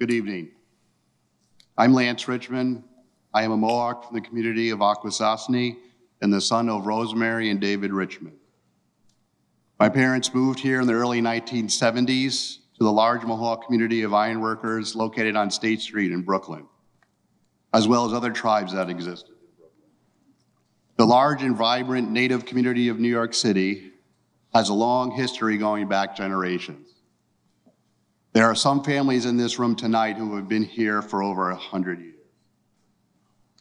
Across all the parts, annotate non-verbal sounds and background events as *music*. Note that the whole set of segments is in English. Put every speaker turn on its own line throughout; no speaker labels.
Good evening. I'm Lance Richmond. I am a Mohawk from the community of Akwesasne and the son of Rosemary and David Richmond. My parents moved here in the early 1970s to the large Mohawk community of ironworkers located on State Street in Brooklyn, as well as other tribes that existed. In Brooklyn. The large and vibrant native community of New York City has a long history going back generations. There are some families in this room tonight who have been here for over a hundred years.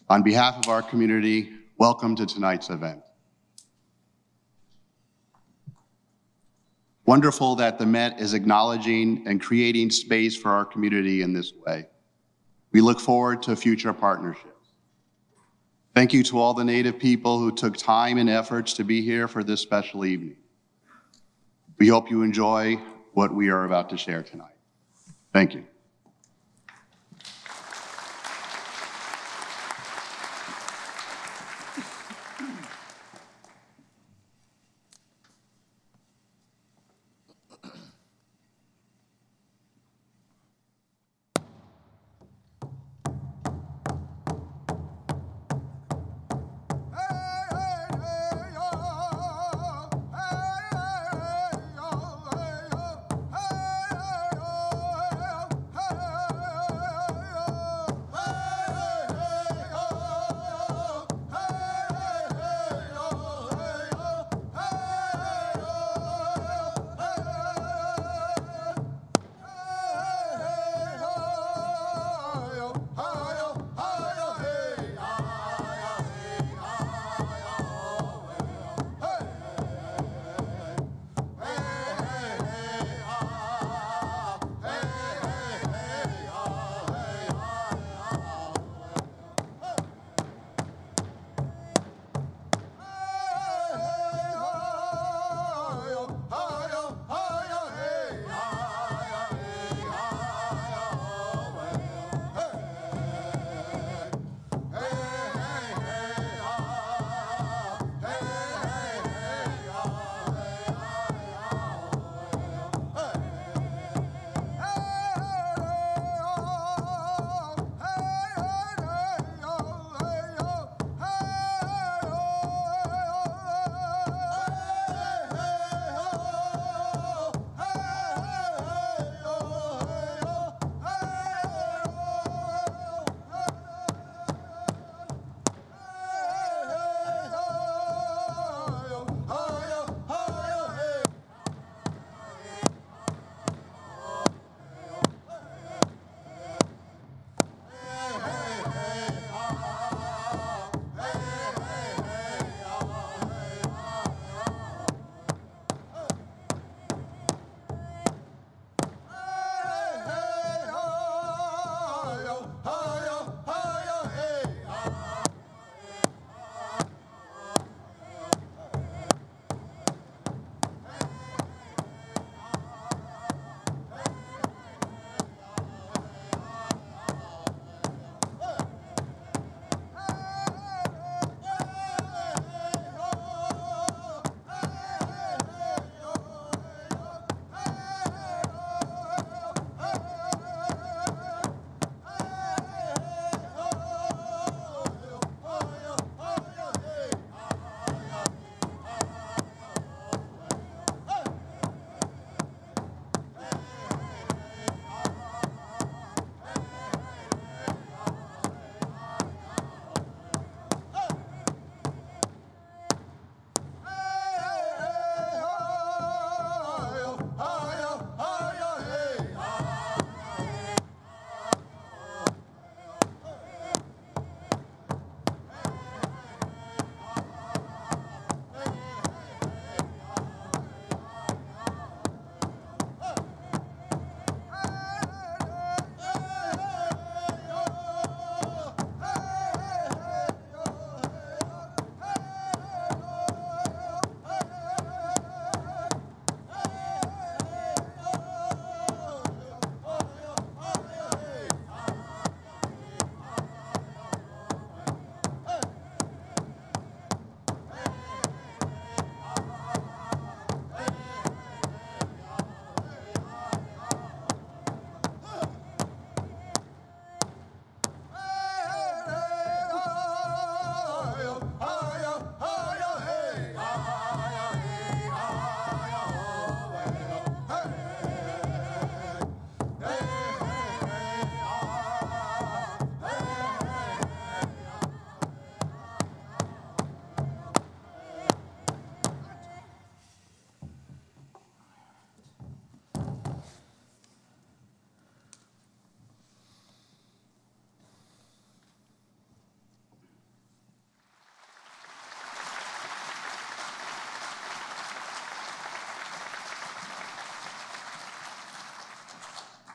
On behalf of our community, welcome to tonight's event. Wonderful that the Met is acknowledging and creating space for our community in this way. We look forward to future partnerships. Thank you to all the Native people who took time and efforts to be here for this special evening. We hope you enjoy what we are about to share tonight. Thank you.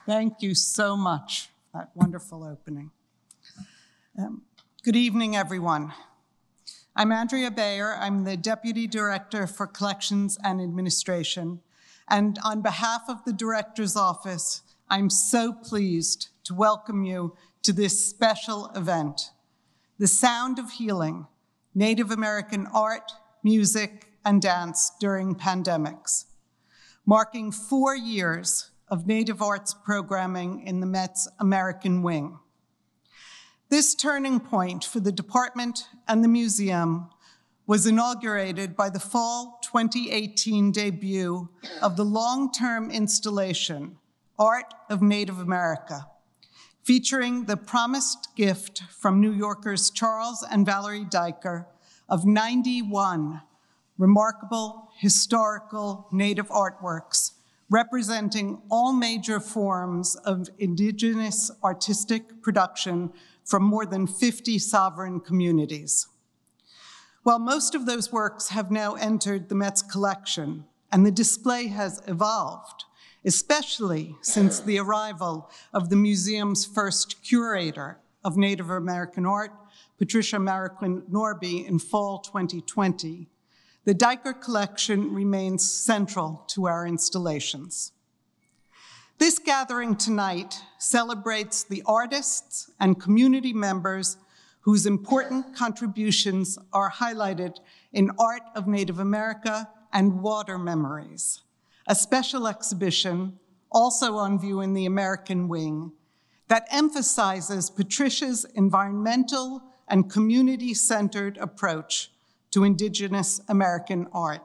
Thank you so much for that wonderful opening. Um, good evening, everyone. I'm Andrea Bayer. I'm the Deputy Director for Collections and Administration. And on behalf of the Director's Office, I'm so pleased to welcome you to this special event, The Sound of Healing, Native American Art, Music, and Dance During Pandemics, marking four years of Native Arts programming in the Met's American Wing. This turning point for the department and the museum was inaugurated by the fall 2018 debut of the long-term installation, Art of Native America, featuring the promised gift from New Yorkers Charles and Valerie Diker of 91 remarkable historical Native artworks representing all major forms of indigenous artistic production from more than 50 sovereign communities. While most of those works have now entered the Met's collection and the display has evolved, especially since the arrival of the museum's first curator of Native American art, Patricia Marroquin Norby, in fall 2020, the Diker collection remains central to our installations. This gathering tonight celebrates the artists and community members whose important contributions are highlighted in Art of Native America and Water Memories, a special exhibition also on view in the American Wing that emphasizes Patricia's environmental and community-centered approach to Indigenous American art.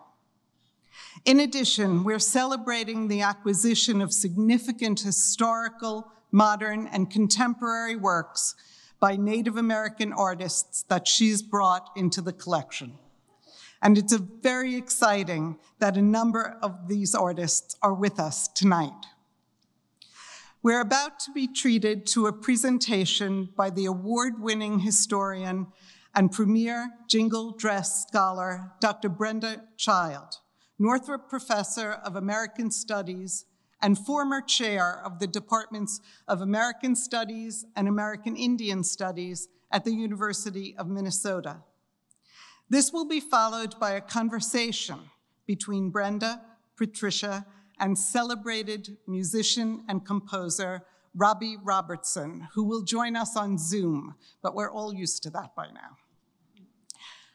In addition, we're celebrating the acquisition of significant historical, modern, and contemporary works by Native American artists that she's brought into the collection. And it's very exciting that a number of these artists are with us tonight. We're about to be treated to a presentation by the award-winning historian and premier jingle dress scholar, Dr. Brenda Child, Northrop Professor of American Studies and former chair of the Departments of American Studies and American Indian Studies at the University of Minnesota. This will be followed by a conversation between Brenda, Patricia, and celebrated musician and composer Robbie Robertson, who will join us on Zoom, but we're all used to that by now.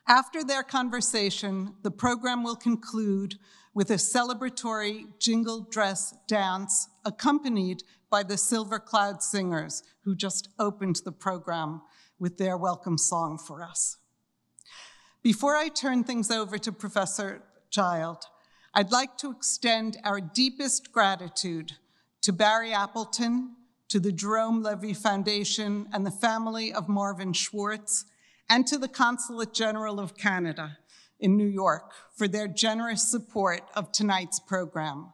After their conversation, the program will conclude with a celebratory jingle dress dance accompanied by the Silver Cloud Singers, who just opened the program with their welcome song for us. Before I turn things over to Professor Child, I'd like to extend our deepest gratitude to Barry Appleton, to the Jerome Levy Foundation and the family of Marvin Schwartz, and to the Consulate General of Canada in New York for their generous support of tonight's program.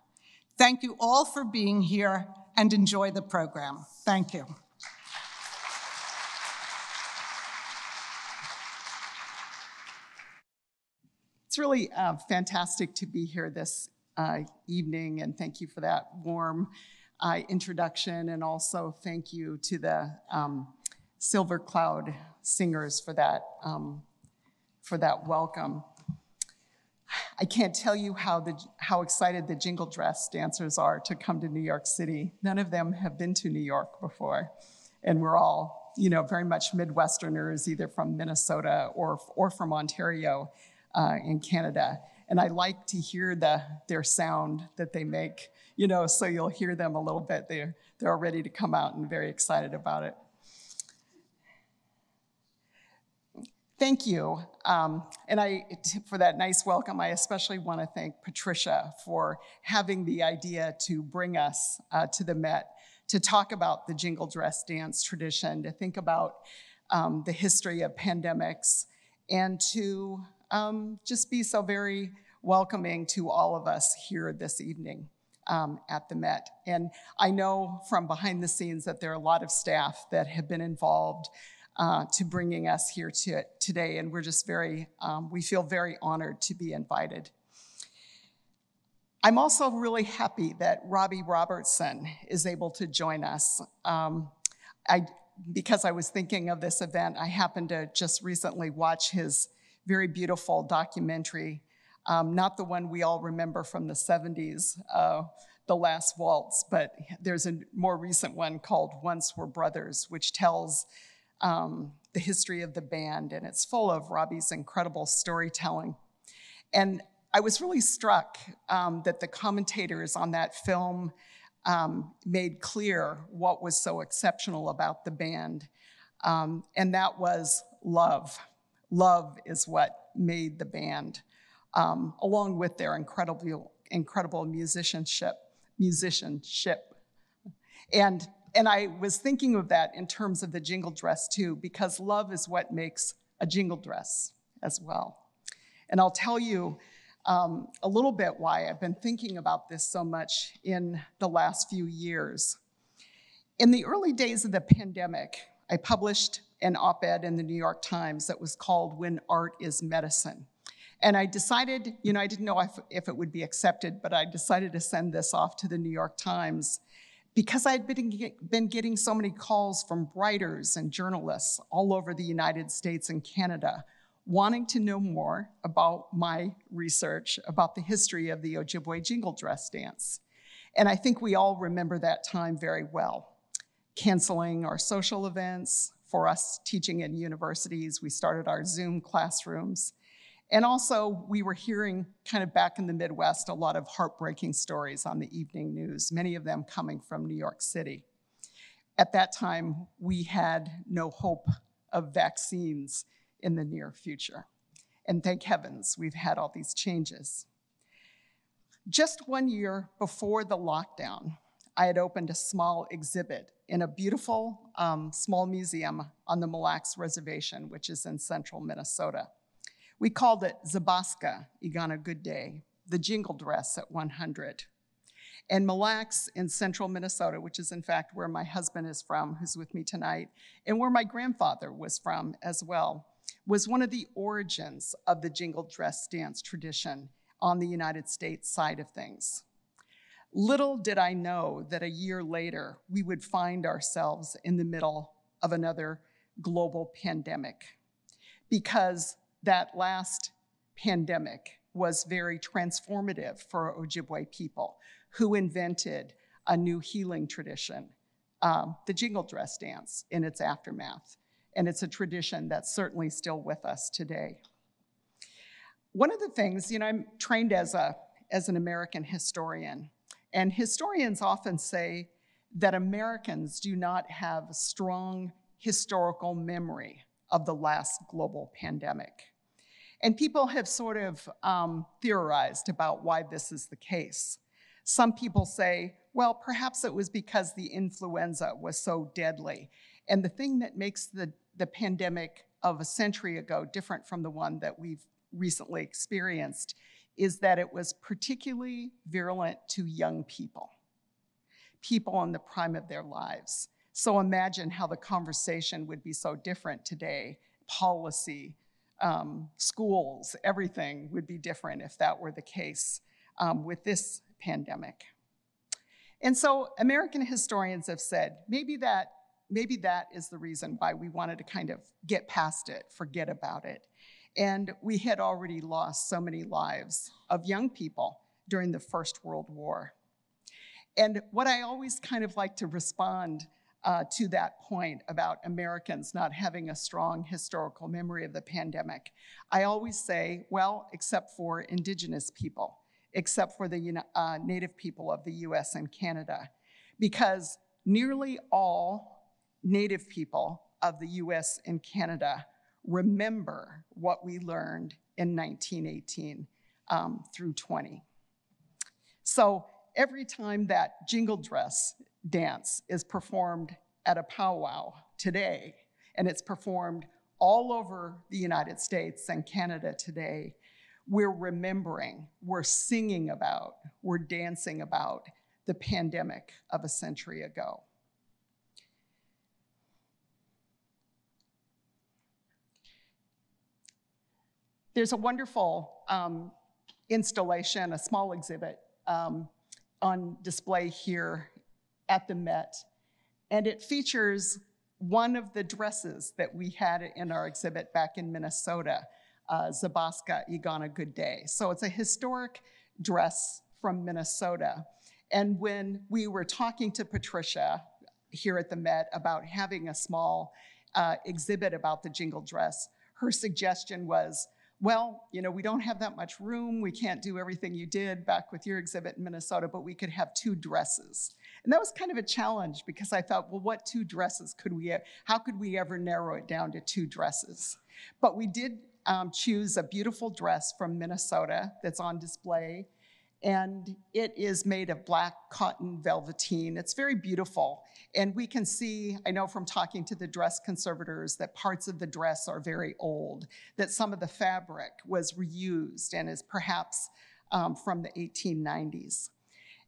Thank you all for being here and enjoy the program. Thank you.
It's really uh, fantastic to be here this uh, evening, and thank you for that warm uh, introduction, and also thank you to the um, Silver Cloud singers for that, um, for that welcome. I can't tell you how, the, how excited the jingle dress dancers are to come to New York City. None of them have been to New York before. And we're all, you know, very much Midwesterners, either from Minnesota or, or from Ontario uh, in Canada. And I like to hear the, their sound that they make, you know, so you'll hear them a little bit. They're, they're ready to come out and very excited about it. Thank you. Um, and I, for that nice welcome, I especially want to thank Patricia for having the idea to bring us uh, to the Met to talk about the jingle dress dance tradition, to think about um, the history of pandemics, and to um, just be so very welcoming to all of us here this evening. Um, at the Met. And I know from behind the scenes that there are a lot of staff that have been involved uh, to bringing us here to, today. And we're just very, um, we feel very honored to be invited. I'm also really happy that Robbie Robertson is able to join us. Um, I, because I was thinking of this event, I happened to just recently watch his very beautiful documentary, um, not the one we all remember from the 70s, uh, The Last Waltz, but there's a more recent one called Once Were Brothers, which tells um, the history of the band, and it's full of Robbie's incredible storytelling. And I was really struck um, that the commentators on that film um, made clear what was so exceptional about the band, um, and that was love. Love is what made the band, um, along with their incredible, incredible musicianship. Musicianship, and and I was thinking of that in terms of the jingle dress too, because love is what makes a jingle dress as well. And I'll tell you um, a little bit why I've been thinking about this so much in the last few years. In the early days of the pandemic, I published an op ed in the New York Times that was called When Art is Medicine. And I decided, you know, I didn't know if, if it would be accepted, but I decided to send this off to the New York Times because I'd been, been getting so many calls from writers and journalists all over the United States and Canada wanting to know more about my research about the history of the Ojibwe jingle dress dance. And I think we all remember that time very well. Canceling our social events, for us teaching in universities, we started our Zoom classrooms. And also, we were hearing kind of back in the Midwest a lot of heartbreaking stories on the evening news, many of them coming from New York City. At that time, we had no hope of vaccines in the near future. And thank heavens we've had all these changes. Just one year before the lockdown, I had opened a small exhibit in a beautiful um, small museum on the Mille Lacs Reservation, which is in central Minnesota. We called it Zabaska, Igana Good Day, the jingle dress at 100. And Mille Lacs in central Minnesota, which is in fact where my husband is from, who's with me tonight, and where my grandfather was from as well, was one of the origins of the jingle dress dance tradition on the United States side of things. Little did I know that a year later we would find ourselves in the middle of another global pandemic because that last pandemic was very transformative for Ojibwe people who invented a new healing tradition, um, the jingle dress dance in its aftermath. And it's a tradition that's certainly still with us today. One of the things, you know, I'm trained as, a, as an American historian, and historians often say that Americans do not have strong historical memory of the last global pandemic. And people have sort of um, theorized about why this is the case. Some people say, well, perhaps it was because the influenza was so deadly. And the thing that makes the, the pandemic of a century ago different from the one that we've recently experienced is that it was particularly virulent to young people, people in the prime of their lives. So imagine how the conversation would be so different today. Policy, um, schools, everything would be different if that were the case um, with this pandemic. And so American historians have said maybe that, maybe that is the reason why we wanted to kind of get past it, forget about it. And we had already lost so many lives of young people during the First World War. And what I always kind of like to respond uh, to that point about Americans not having a strong historical memory of the pandemic. I always say, well, except for Indigenous people, except for the uh, Native people of the US and Canada, because nearly all Native people of the US and Canada remember what we learned in 1918 um, through 20. So every time that jingle dress dance is performed at a powwow today, and it's performed all over the United States and Canada today, we're remembering, we're singing about, we're dancing about the pandemic of a century ago. There's a wonderful um, installation, a small exhibit um, on display here at the Met. And it features one of the dresses that we had in our exhibit back in Minnesota, uh, Zabaska Igana Good Day. So it's a historic dress from Minnesota. And when we were talking to Patricia here at the Met about having a small uh, exhibit about the jingle dress, her suggestion was, well, you know, we don't have that much room. We can't do everything you did back with your exhibit in Minnesota, but we could have two dresses. And that was kind of a challenge because I thought, well, what two dresses could we, how could we ever narrow it down to two dresses? But we did um, choose a beautiful dress from Minnesota that's on display and it is made of black cotton velveteen. It's very beautiful. And we can see, I know from talking to the dress conservators, that parts of the dress are very old, that some of the fabric was reused and is perhaps um, from the 1890s.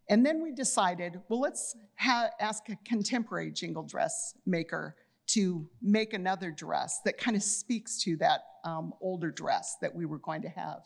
And then we decided, well, let's ask a contemporary jingle dress maker to make another dress that kind of speaks to that um, older dress that we were going to have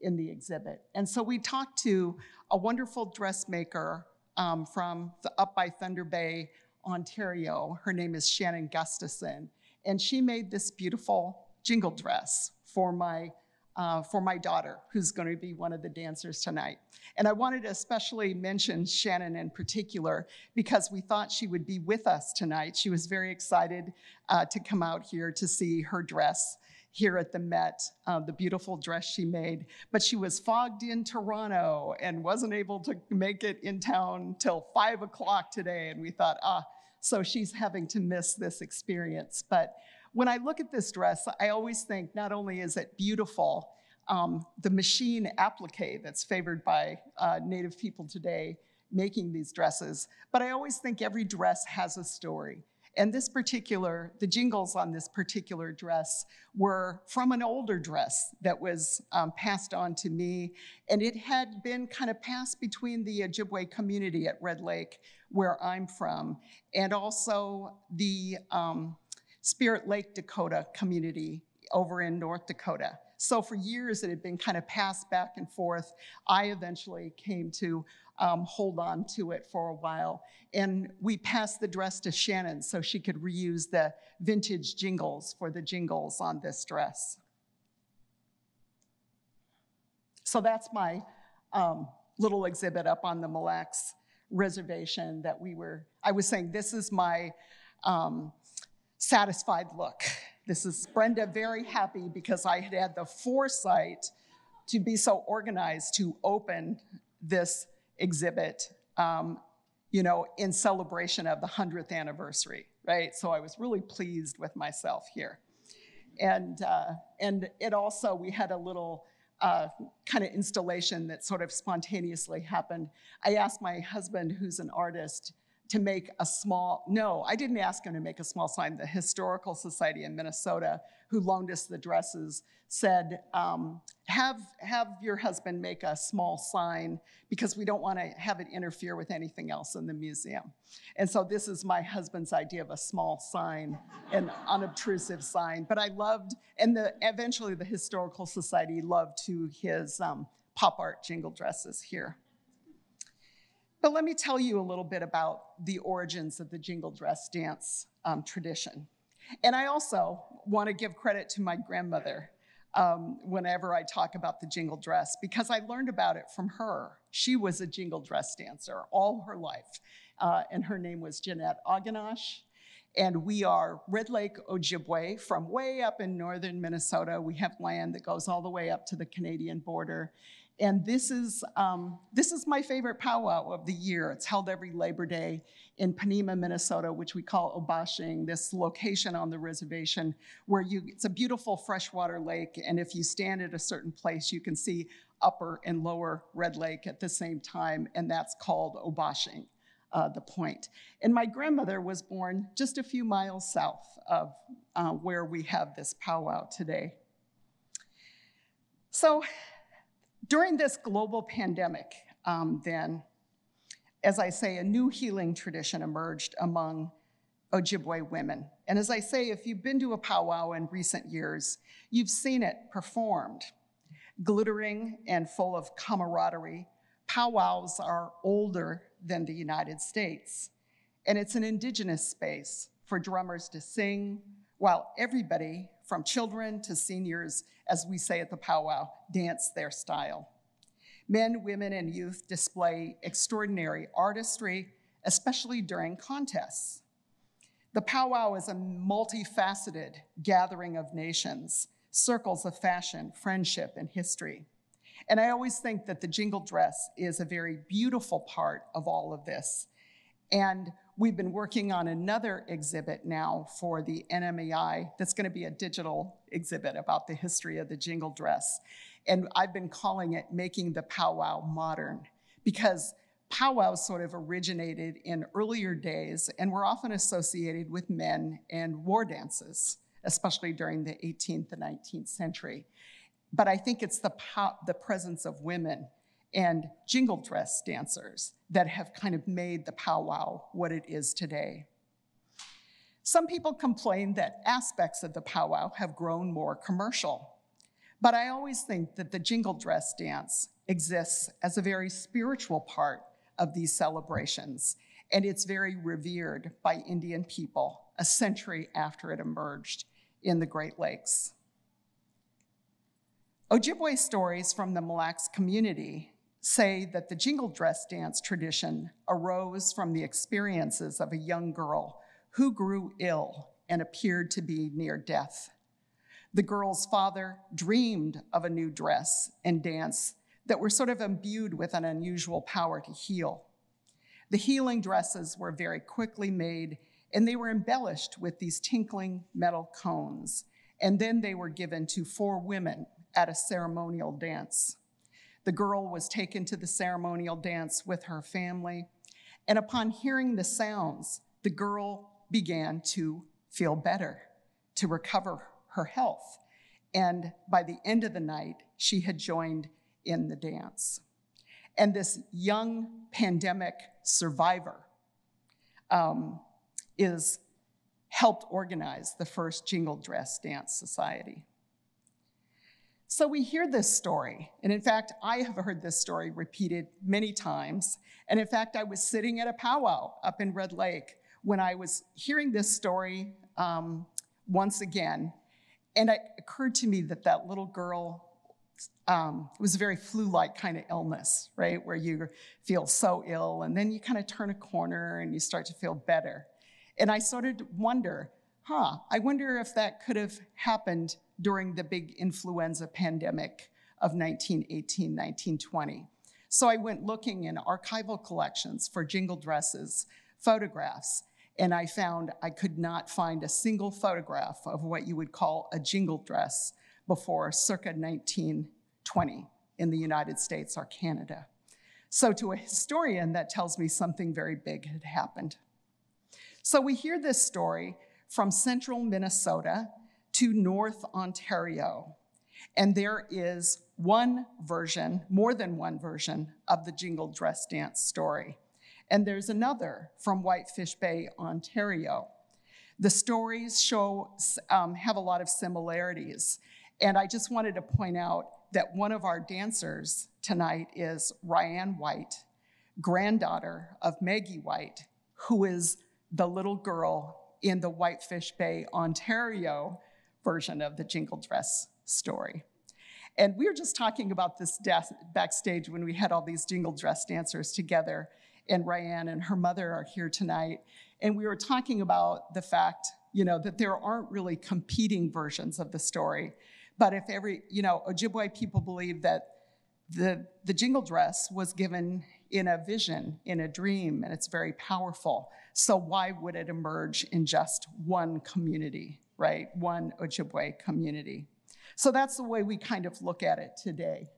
in the exhibit. And so we talked to a wonderful dressmaker um, from the, up by Thunder Bay, Ontario. Her name is Shannon Gustafson. And she made this beautiful jingle dress for my, uh, for my daughter, who's going to be one of the dancers tonight. And I wanted to especially mention Shannon in particular because we thought she would be with us tonight. She was very excited uh, to come out here to see her dress here at the Met, uh, the beautiful dress she made. But she was fogged in Toronto and wasn't able to make it in town till five o'clock today. And we thought, ah, so she's having to miss this experience. But when I look at this dress, I always think not only is it beautiful, um, the machine applique that's favored by uh, Native people today making these dresses, but I always think every dress has a story. And this particular, the jingles on this particular dress were from an older dress that was um, passed on to me. And it had been kind of passed between the Ojibwe community at Red Lake, where I'm from, and also the um, Spirit Lake Dakota community over in North Dakota. So for years, it had been kind of passed back and forth. I eventually came to um, hold on to it for a while. And we passed the dress to Shannon so she could reuse the vintage jingles for the jingles on this dress. So that's my um, little exhibit up on the Mille Lacs reservation that we were, I was saying, this is my um, satisfied look. This is Brenda very happy because I had had the foresight to be so organized to open this exhibit, um, you know, in celebration of the 100th anniversary, right? So I was really pleased with myself here. And, uh, and it also, we had a little uh, kind of installation that sort of spontaneously happened. I asked my husband, who's an artist, to make a small, no, I didn't ask him to make a small sign. The Historical Society in Minnesota, who loaned us the dresses, said, um, have, have your husband make a small sign because we don't want to have it interfere with anything else in the museum. And so this is my husband's idea of a small sign, an unobtrusive sign. But I loved, and the, eventually the Historical Society loved to his um, pop art jingle dresses here. But let me tell you a little bit about the origins of the jingle dress dance um, tradition. And I also want to give credit to my grandmother um, whenever I talk about the jingle dress because I learned about it from her. She was a jingle dress dancer all her life, uh, and her name was Jeanette Auginash. And we are Red Lake Ojibwe from way up in northern Minnesota. We have land that goes all the way up to the Canadian border. And this is, um, this is my favorite powwow of the year. It's held every Labor Day in Ponemah, Minnesota, which we call Obashing, this location on the reservation where you, it's a beautiful freshwater lake. And if you stand at a certain place, you can see upper and lower Red Lake at the same time. And that's called Obashing, uh, the point. And my grandmother was born just a few miles south of uh, where we have this powwow today. So during this global pandemic, um, then, as I say, a new healing tradition emerged among Ojibwe women. And as I say, if you've been to a powwow in recent years, you've seen it performed. Glittering and full of camaraderie, powwows are older than the United States, and it's an indigenous space for drummers to sing while everybody, from children to seniors, as we say at the powwow, dance their style. Men, women, and youth display extraordinary artistry, especially during contests. The powwow is a multifaceted gathering of nations, circles of fashion, friendship, and history. And I always think that the jingle dress is a very beautiful part of all of this. And we've been working on another exhibit now for the NMAI that's going to be a digital exhibit about the history of the jingle dress. And I've been calling it Making the Powwow Modern because powwows sort of originated in earlier days and were often associated with men and war dances, especially during the 18th and 19th century. But I think it's the, the presence of women and jingle dress dancers that have kind of made the powwow what it is today. Some people complain that aspects of the powwow have grown more commercial. But I always think that the jingle dress dance exists as a very spiritual part of these celebrations, and it's very revered by Indian people a century after it emerged in the Great Lakes. Ojibwe stories from the Mille Lacs community say that the jingle dress dance tradition arose from the experiences of a young girl who grew ill and appeared to be near death. The girl's father dreamed of a new dress and dance that were sort of imbued with an unusual power to heal. The healing dresses were very quickly made and they were embellished with these tinkling metal cones. And then they were given to four women at a ceremonial dance. The girl was taken to the ceremonial dance with her family, and upon hearing the sounds, the girl began to feel better, to recover her health. And by the end of the night, she had joined in the dance. And this young pandemic survivor um, is helped organize the first Jingle Dress Dance Society. So we hear this story, and in fact, I have heard this story repeated many times. And in fact, I was sitting at a powwow up in Red Lake when I was hearing this story um, once again, and it occurred to me that that little girl um, was a very flu-like kind of illness, right, where you feel so ill, and then you kind of turn a corner and you start to feel better. And I started to wonder, huh, I wonder if that could have happened during the big influenza pandemic of 1918, 1920. So I went looking in archival collections for jingle dresses, photographs, and I found I could not find a single photograph of what you would call a jingle dress before circa 1920 in the United States or Canada. So, to a historian, that tells me something very big had happened. So, we hear this story from central Minnesota to North Ontario. And there is one version, more than one version, of the Jingle Dress Dance story. And there's another from Whitefish Bay, Ontario. The stories show, um, have a lot of similarities. And I just wanted to point out that one of our dancers tonight is Ryan White, granddaughter of Maggie White, who is the little girl in the Whitefish Bay, Ontario version of the Jingle Dress story. And we were just talking about this death backstage when we had all these Jingle Dress dancers together. And Ryan and her mother are here tonight. And we were talking about the fact, you know, that there aren't really competing versions of the story. But if every, you know, Ojibwe people believe that the, the jingle dress was given in a vision, in a dream, and it's very powerful. So why would it emerge in just one community? Right? One Ojibwe community. So that's the way we kind of look at it today.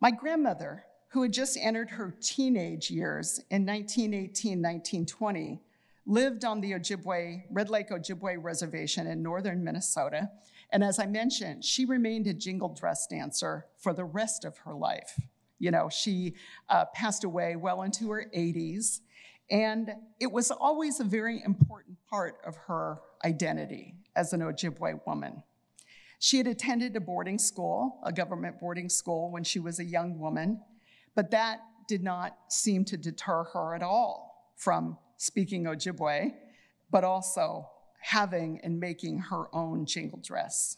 My grandmother, who had just entered her teenage years in 1918 1920, lived on the Ojibwe, Red Lake Ojibwe Reservation in northern Minnesota. And as I mentioned, she remained a jingle dress dancer for the rest of her life. You know, she uh, passed away well into her 80s, and it was always a very important part of her identity as an Ojibwe woman. She had attended a boarding school, a government boarding school, when she was a young woman, but that did not seem to deter her at all from speaking Ojibwe, but also having and making her own jingle dress.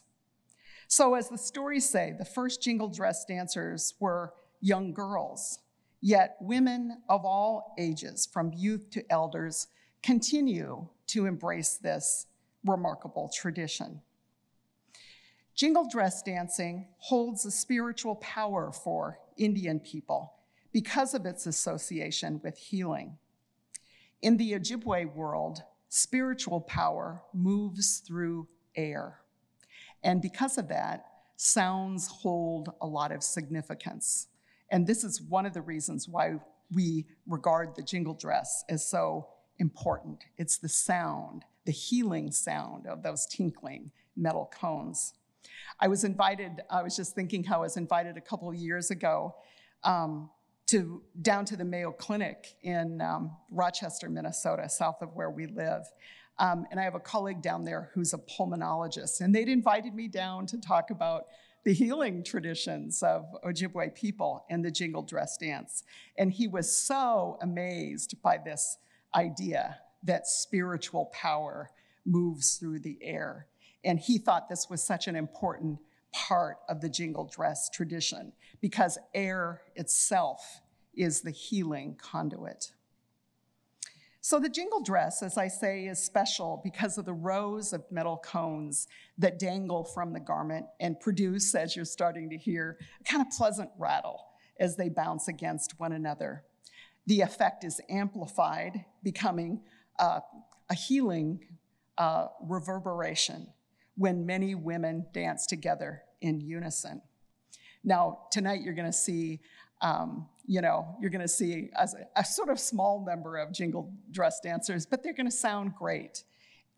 So, as the stories say, the first jingle dress dancers were young girls, yet women of all ages, from youth to elders, continue to embrace this remarkable tradition. Jingle dress dancing holds a spiritual power for Indian people because of its association with healing. In the Ojibwe world, spiritual power moves through air. And because of that, sounds hold a lot of significance. And this is one of the reasons why we regard the jingle dress as so important. It's the sound, the healing sound of those tinkling metal cones. I was invited, I was just thinking how I was invited a couple of years ago um, to down to the Mayo Clinic in um, Rochester, Minnesota, south of where we live. Um, and I have a colleague down there who's a pulmonologist, and they'd invited me down to talk about the healing traditions of Ojibwe people and the jingle dress dance. And he was so amazed by this idea that spiritual power moves through the air. And he thought this was such an important part of the jingle dress tradition because air itself is the healing conduit. So the jingle dress, as I say, is special because of the rows of metal cones that dangle from the garment and produce, as you're starting to hear, a kind of pleasant rattle as they bounce against one another. The effect is amplified, becoming uh, a healing uh, reverberation when many women dance together in unison. Now, tonight you're going to see, um, you know, you're going to see a, a, sort of small number of jingle dress dancers, but they're going to sound great.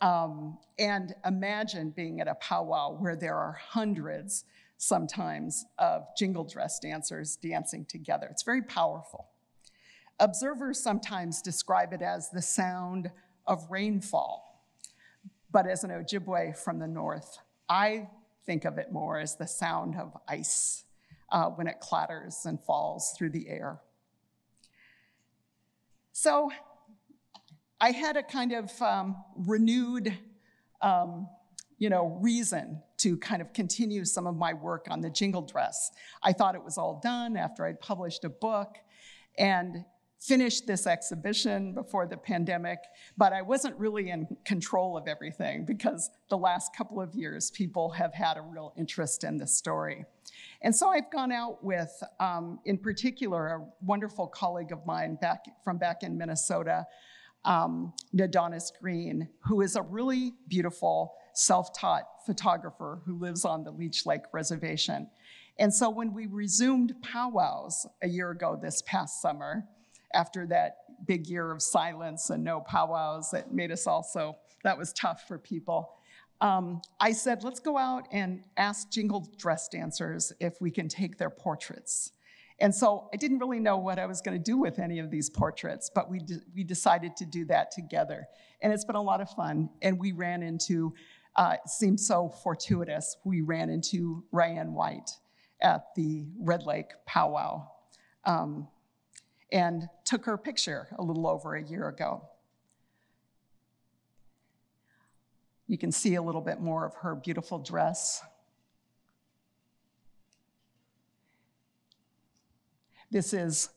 Um, and imagine being at a powwow where there are hundreds, sometimes, of jingle dress dancers dancing together. It's very powerful. Observers sometimes describe it as the sound of rainfall. But as an Ojibwe from the north, I think of it more as the sound of ice uh, when it clatters and falls through the air. So I had a kind of um, renewed, um, you know, reason to kind of continue some of my work on the jingle dress. I thought it was all done after I'd published a book, and finished this exhibition before the pandemic, but I wasn't really in control of everything because the last couple of years people have had a real interest in this story. And so I've gone out with, um, in particular, a wonderful colleague of mine back from back in Minnesota, um, Nedahness Greene, who is a really beautiful self-taught photographer who lives on the Leech Lake Reservation. And so when we resumed powwows a year ago this past summer, after that big year of silence and no powwows that made us also, that was tough for people. Um, I said, let's go out and ask jingle dress dancers if we can take their portraits. And so I didn't really know what I was going to do with any of these portraits, but we, we decided to do that together. And it's been a lot of fun. And we ran into, uh, it seemed so fortuitous, we ran into Ryan White at the Red Lake powwow. Um, and took her picture a little over a year ago. You can see a little bit more of her beautiful dress. This is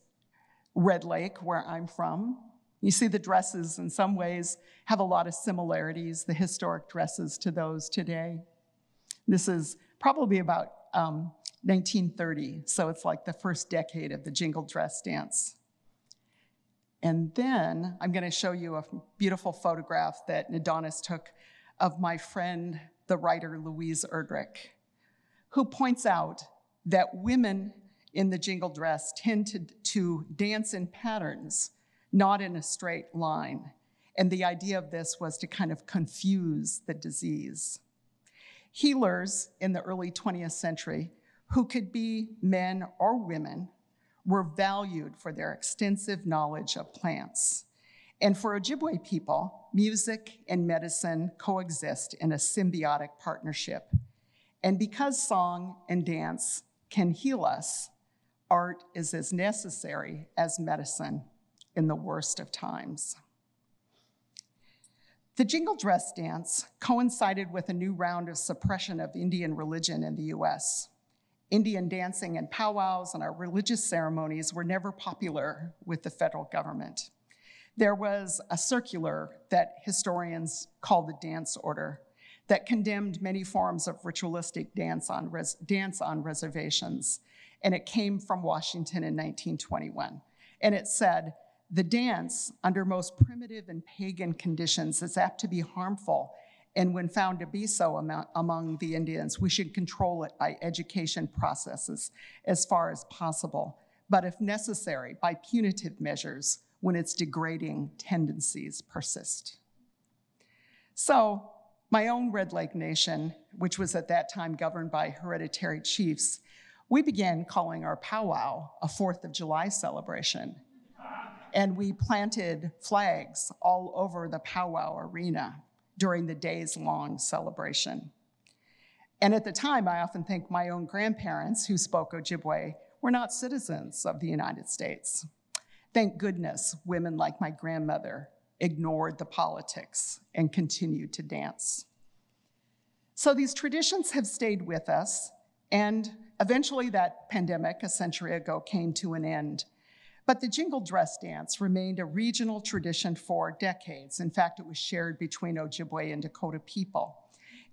Red Lake, where I'm from. You see, the dresses in some ways have a lot of similarities, the historic dresses to those today. This is probably about um, 1930, so it's like the first decade of the jingle dress dance. And then I'm going to show you a beautiful photograph that Nedahness took of my friend, the writer Louise Erdrich, who points out that women in the jingle dress tend to, to dance in patterns, not in a straight line. And the idea of this was to kind of confuse the disease. Healers in the early 20th century, who could be men or women, were valued for their extensive knowledge of plants. And for Ojibwe people, music and medicine coexist in a symbiotic partnership. And because song and dance can heal us, art is as necessary as medicine in the worst of times. The jingle dress dance coincided with a new round of suppression of Indian religion in the US. Indian dancing and powwows and our religious ceremonies were never popular with the federal government. There was a circular that historians call the Dance Order that condemned many forms of ritualistic dance on, res- dance on reservations, and it came from Washington in 1921. And it said, the dance, under most primitive and pagan conditions, is apt to be harmful. And when found to be so among, among the Indians, we should control it by education processes as far as possible. But if necessary, by punitive measures when its degrading tendencies persist. So, my own Red Lake Nation, which was at that time governed by hereditary chiefs, we began calling our powwow a Fourth of July celebration and we planted flags all over the powwow arena during the days long celebration. And at the time, I often think my own grandparents who spoke Ojibwe were not citizens of the United States. Thank goodness women like my grandmother ignored the politics and continued to dance. So these traditions have stayed with us, and eventually that pandemic a century ago came to an end. But the jingle dress dance remained a regional tradition for decades. In fact, it was shared between Ojibwe and Dakota people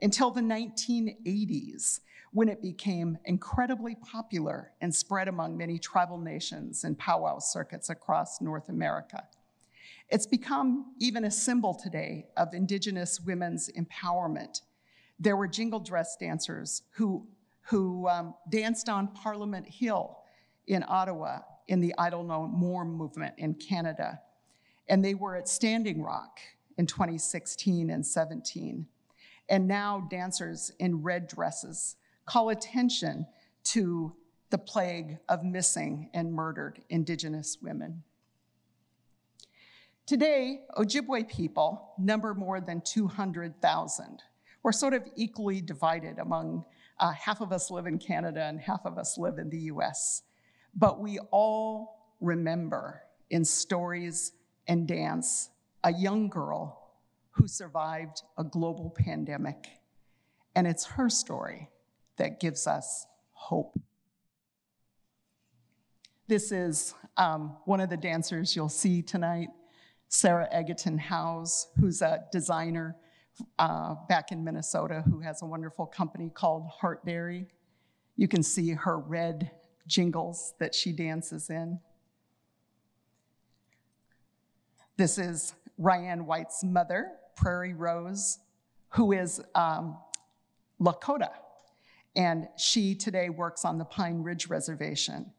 until the 1980s, when it became incredibly popular and spread among many tribal nations and powwow circuits across North America. It's become even a symbol today of Indigenous women's empowerment. There were jingle dress dancers who, who um, danced on Parliament Hill in Ottawa in the Idle No More movement in Canada. And they were at Standing Rock in 2016 and 17. And now dancers in red dresses call attention to the plague of missing and murdered Indigenous women. Today, Ojibwe people number more than 200,000. We're sort of equally divided among uh, half of us live in Canada and half of us live in the US. But we all remember in stories and dance a young girl who survived a global pandemic. And it's her story that gives us hope. This is um, one of the dancers you'll see tonight, Sarah Agaton Howes, who's a designer uh, back in Minnesota who has a wonderful company called Heartberry. You can see her red jingles that she dances in. This is Ryan White's mother, Prairie Rose, who is um, Lakota. And she today works on the Pine Ridge Reservation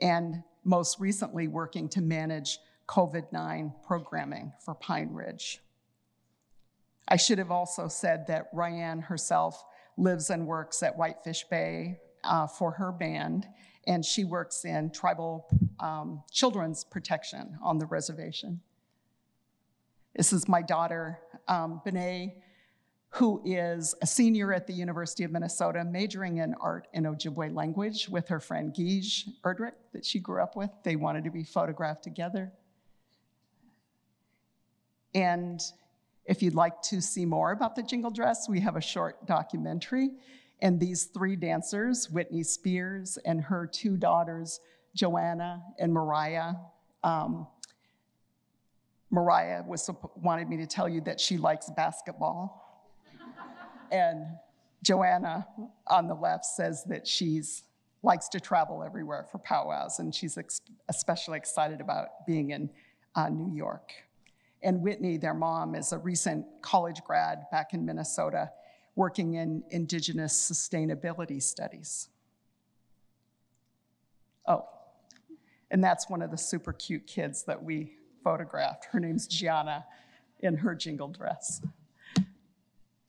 and most recently working to manage COVID 9 programming for Pine Ridge. I should have also said that Ryan herself lives and works at Whitefish Bay uh, for her band and she works in tribal um, children's protection on the reservation. This is my daughter, um, who is a senior at the University of Minnesota, majoring in art and Ojibwe language with her friend Guige Erdrich that she grew up with. They wanted to be photographed together. And if you'd like to see more about the jingle dress, we have a short documentary and these three dancers, Whitney Spears and her two daughters, Joanna and Mariah, um, Mariah was wanted me to tell you that she likes basketball. and Joanna on the left says that she's likes to travel everywhere for powwows, and she's especially excited about being in uh, New York. And Whitney, their mom, is a recent college grad back in Minnesota working in Indigenous sustainability studies. Oh, and that's one of the super cute kids that we photographed. Her name's Gianna in her jingle dress.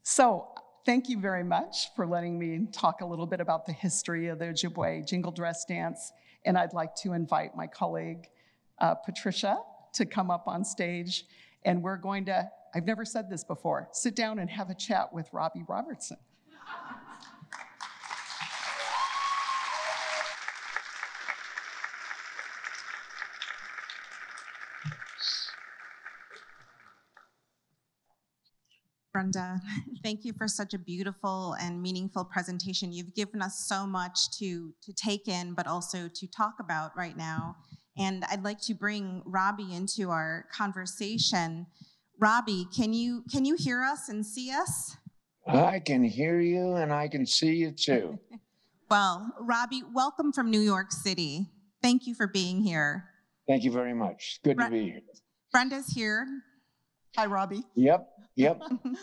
So, thank you very much for letting me talk a little bit about the history of the Ojibwe jingle dress dance. And I'd like to invite my colleague, uh, Patricia, to come up on stage. And we're going to I've never said this before. Sit down and have a chat with Robbie Robertson.
Brenda. Thank you for such a beautiful and meaningful presentation. You've given us so much to, to take in, but also to talk about right now. And I'd like to bring Robbie into our conversation Robbie, can you can you hear us and see us?
I can hear you and I can see you too. *laughs* *laughs*
Well, Robbie, welcome from New York City. Thank you for being here.
Thank you very much. Good to be here.
Brenda's here.
Hi, Robbie.
Yep, yep.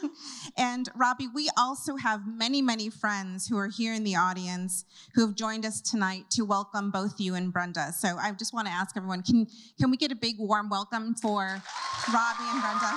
*laughs*
and Robbie, we also have many, many friends who are here in the audience who have joined us tonight to welcome both you and Brenda. So I just want to ask everyone, can, can we get a big warm welcome for Robbie and Brenda?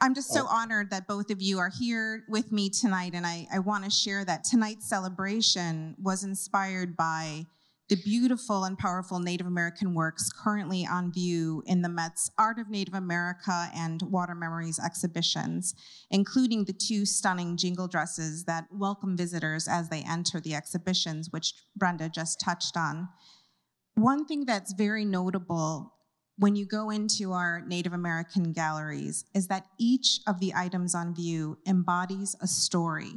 I'm just so oh. honored that both of you are here with me tonight, and I, I want to share that tonight's celebration was inspired by the beautiful and powerful Native American works currently on view in the Met's Art of Native America and Water Memories exhibitions, including the two stunning jingle dresses that welcome visitors as they enter the exhibitions, which Brenda just touched on. One thing that's very notable when you go into our Native American galleries is that each of the items on view embodies a story,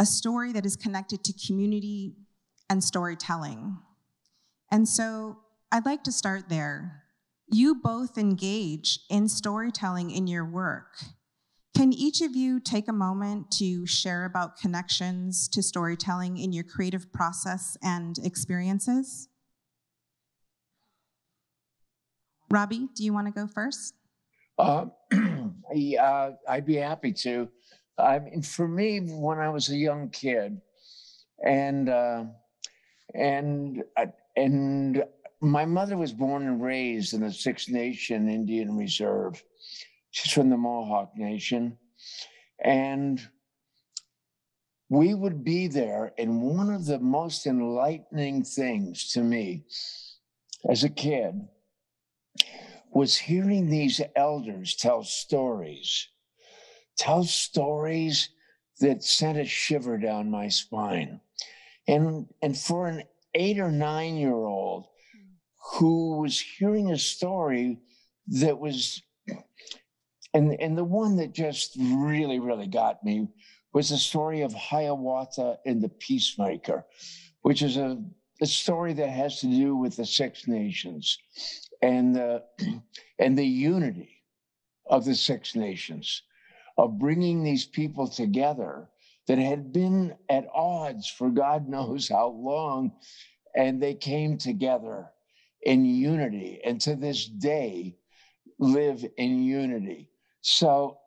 a story that is connected to community and storytelling. And so I'd like to start there. You both engage in storytelling in your work. Can each of you take a moment to share about connections to storytelling in your creative process and experiences? Robbie, do you want to go first?
Uh, *clears throat* yeah, I'd be happy to. I mean, for me, when I was a young kid, and uh, and I- and my mother was born and raised in the Six Nation Indian Reserve. She's from the Mohawk Nation, and we would be there. And one of the most enlightening things to me as a kid was hearing these elders tell stories, tell stories that sent a shiver down my spine. And, and for an eight or nine year old who was hearing a story that was, and, and the one that just really, really got me was the story of Hiawatha and the Peacemaker, which is a, a story that has to do with the Six Nations and the, and the unity of the Six Nations, of bringing these people together that had been at odds for God *laughs* knows how long, and they came together in unity, and to this day live in unity. So,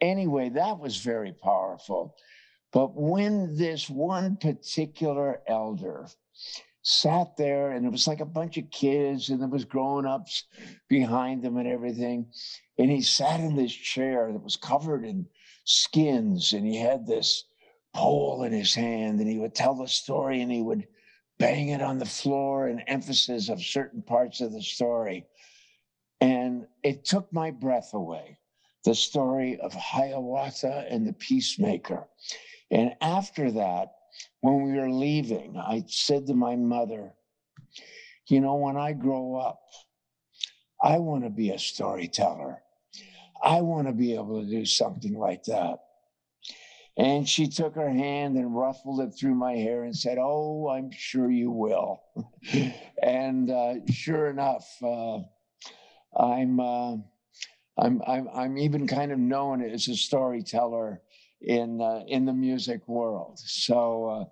anyway, that was very powerful. But when this one particular elder sat there and it was like a bunch of kids and there was grown-ups behind them and everything and he sat in this chair that was covered in skins and he had this pole in his hand and he would tell the story and he would bang it on the floor and emphasis of certain parts of the story and it took my breath away the story of hiawatha and the peacemaker and after that when we were leaving, I said to my mother, You know, when I grow up, I want to be a storyteller. I want to be able to do something like that. And she took her hand and ruffled it through my hair and said, Oh, I'm sure you will. *laughs* and uh, sure enough, uh, I'm, uh, I'm, I'm, I'm even kind of known as a storyteller in uh, in the music world. So uh,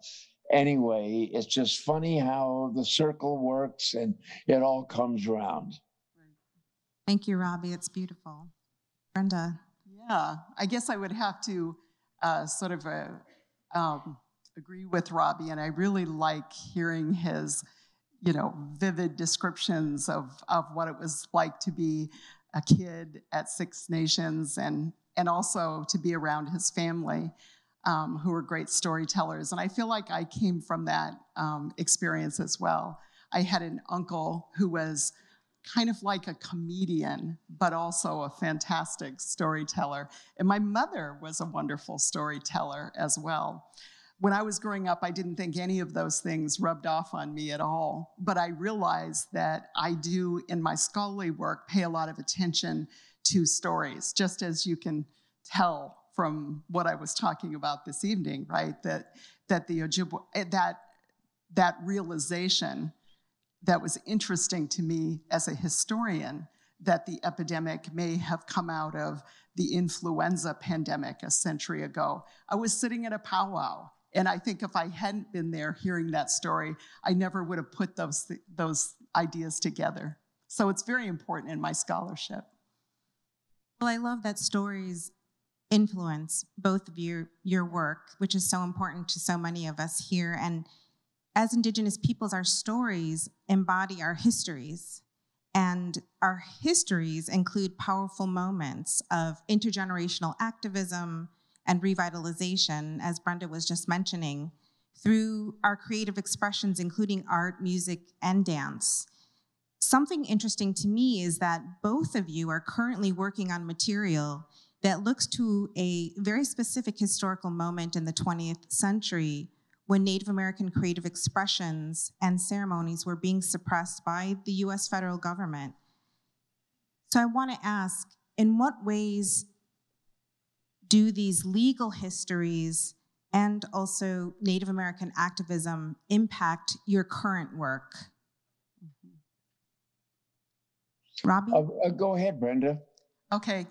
anyway, it's just funny how the circle works and it all comes around.
Thank you, Robbie. It's beautiful. Brenda.
Yeah, I guess I would have to uh, sort of uh, um, agree with Robbie, and I really like hearing his, you know, vivid descriptions of of what it was like to be a kid at Six Nations, and and also to be around his family, um, who were great storytellers. And I feel like I came from that um, experience as well. I had an uncle who was kind of like a comedian, but also a fantastic storyteller. And my mother was a wonderful storyteller as well. when I was growing up, I didn't think any of those things rubbed off on me at all. But I realized that I do, in my scholarly work, pay a lot of attention to stories, just as you can tell from what I was talking about this evening, right? That that the Ojibwe eh, that that realization that was interesting to me as a historian that the epidemic may have come out of the influenza pandemic a century ago. I was sitting at a powwow, and I think if I hadn't been there hearing that story, I never would have put those, those ideas together. So it's very important in my scholarship.
Well, I love that stories influence both of your, your work, which is so important to so many of us here. And as Indigenous peoples, our stories embody our histories. And our histories include powerful moments of intergenerational activism and revitalization, as Brenda was just mentioning, through our creative expressions, including art, music, and dance. Something interesting to me is that both of you are currently working on material that looks to a very specific historical moment in the 20th century when Native American creative expressions and ceremonies were being suppressed by the US federal government. So I want to ask in what ways do these legal histories and also Native American activism impact your current work? Robbie?
Uh, uh, go ahead, Brenda.
Okay.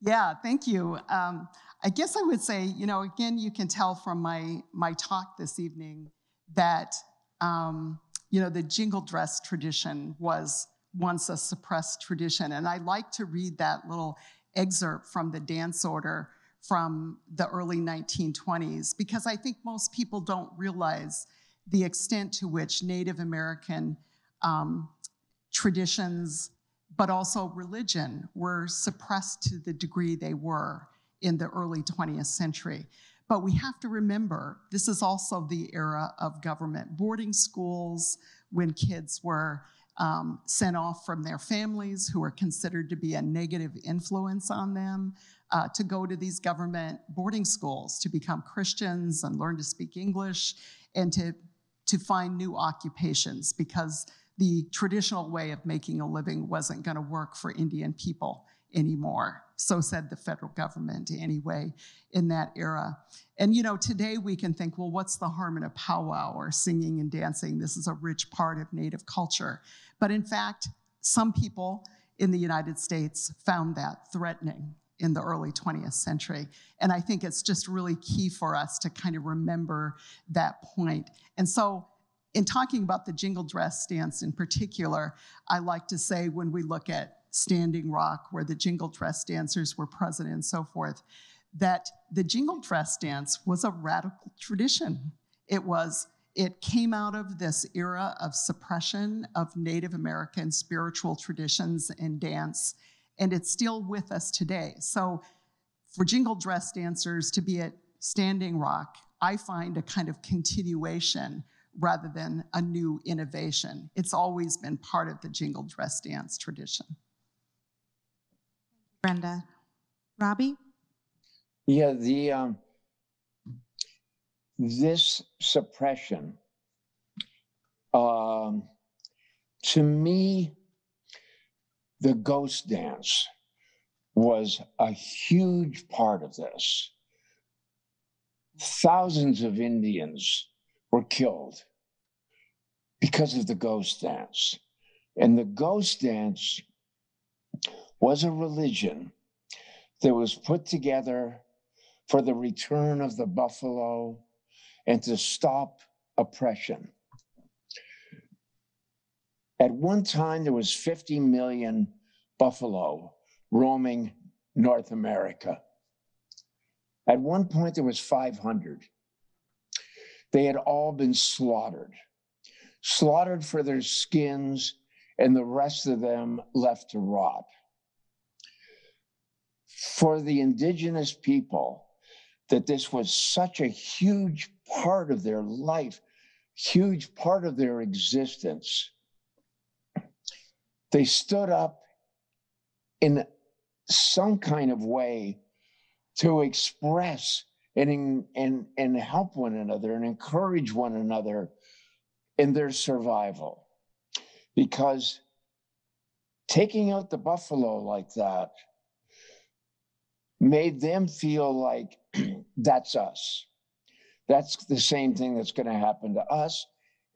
Yeah, thank you. Um, I guess I would say, you know, again, you can tell from my my talk this evening that um, you know the jingle dress tradition was once a suppressed tradition, and I like to read that little excerpt from the dance order from the early 1920s because I think most people don't realize the extent to which Native American um, traditions, but also religion, were suppressed to the degree they were in the early 20th century. But we have to remember this is also the era of government boarding schools when kids were um, sent off from their families who were considered to be a negative influence on them uh, to go to these government boarding schools to become Christians and learn to speak English and to, to find new occupations because the traditional way of making a living wasn't going to work for Indian people anymore. So said the federal government anyway in that era. And you know, today we can think, well, what's the harm in a powwow or singing and dancing? This is a rich part of Native culture. But in fact, some people in the United States found that threatening in the early 20th century. And I think it's just really key for us to kind of remember that point. And so, in talking about the jingle dress dance in particular, I like to say when we look at Standing Rock, where the jingle dress dancers were present and so forth, that the jingle dress dance was a radical tradition. It was, it came out of this era of suppression of Native American spiritual traditions and dance, and it's still with us today. So for jingle dress dancers to be at Standing Rock, I find a kind of continuation rather than a new innovation. It's always been part of the jingle dress dance tradition.
Brenda. Robbie?
Yeah, the um, this suppression, um, to me, the ghost dance was a huge part of this. Thousands of Indians were killed because of the ghost dance. And the ghost dance was a religion that was put together for the return of the buffalo and to stop oppression. At one time, there was 50 million buffalo roaming North America. At one point, there was 500. They had all been slaughtered, slaughtered for their skins, and the rest of them left to rot for the indigenous people that this was such a huge part of their life, huge part of their existence. They stood up in some kind of way to express and, and, and help one another and encourage one another in their survival. Because taking out the buffalo like that made them feel like *clears throat* that's us. That's the same thing that's going to happen to us.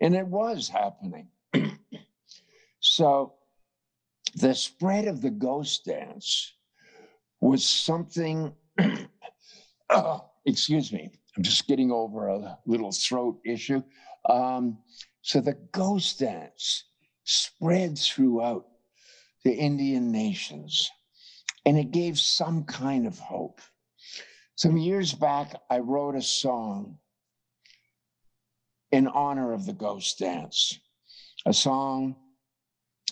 And it was happening. *clears throat* so the spread of the ghost dance was something, oh, *clears throat* excuse me, I'm just getting over a little throat issue. Um, so the ghost dance spread throughout the Indian nations and it gave some kind of hope. Some years back, I wrote a song in honor of the ghost dance, a song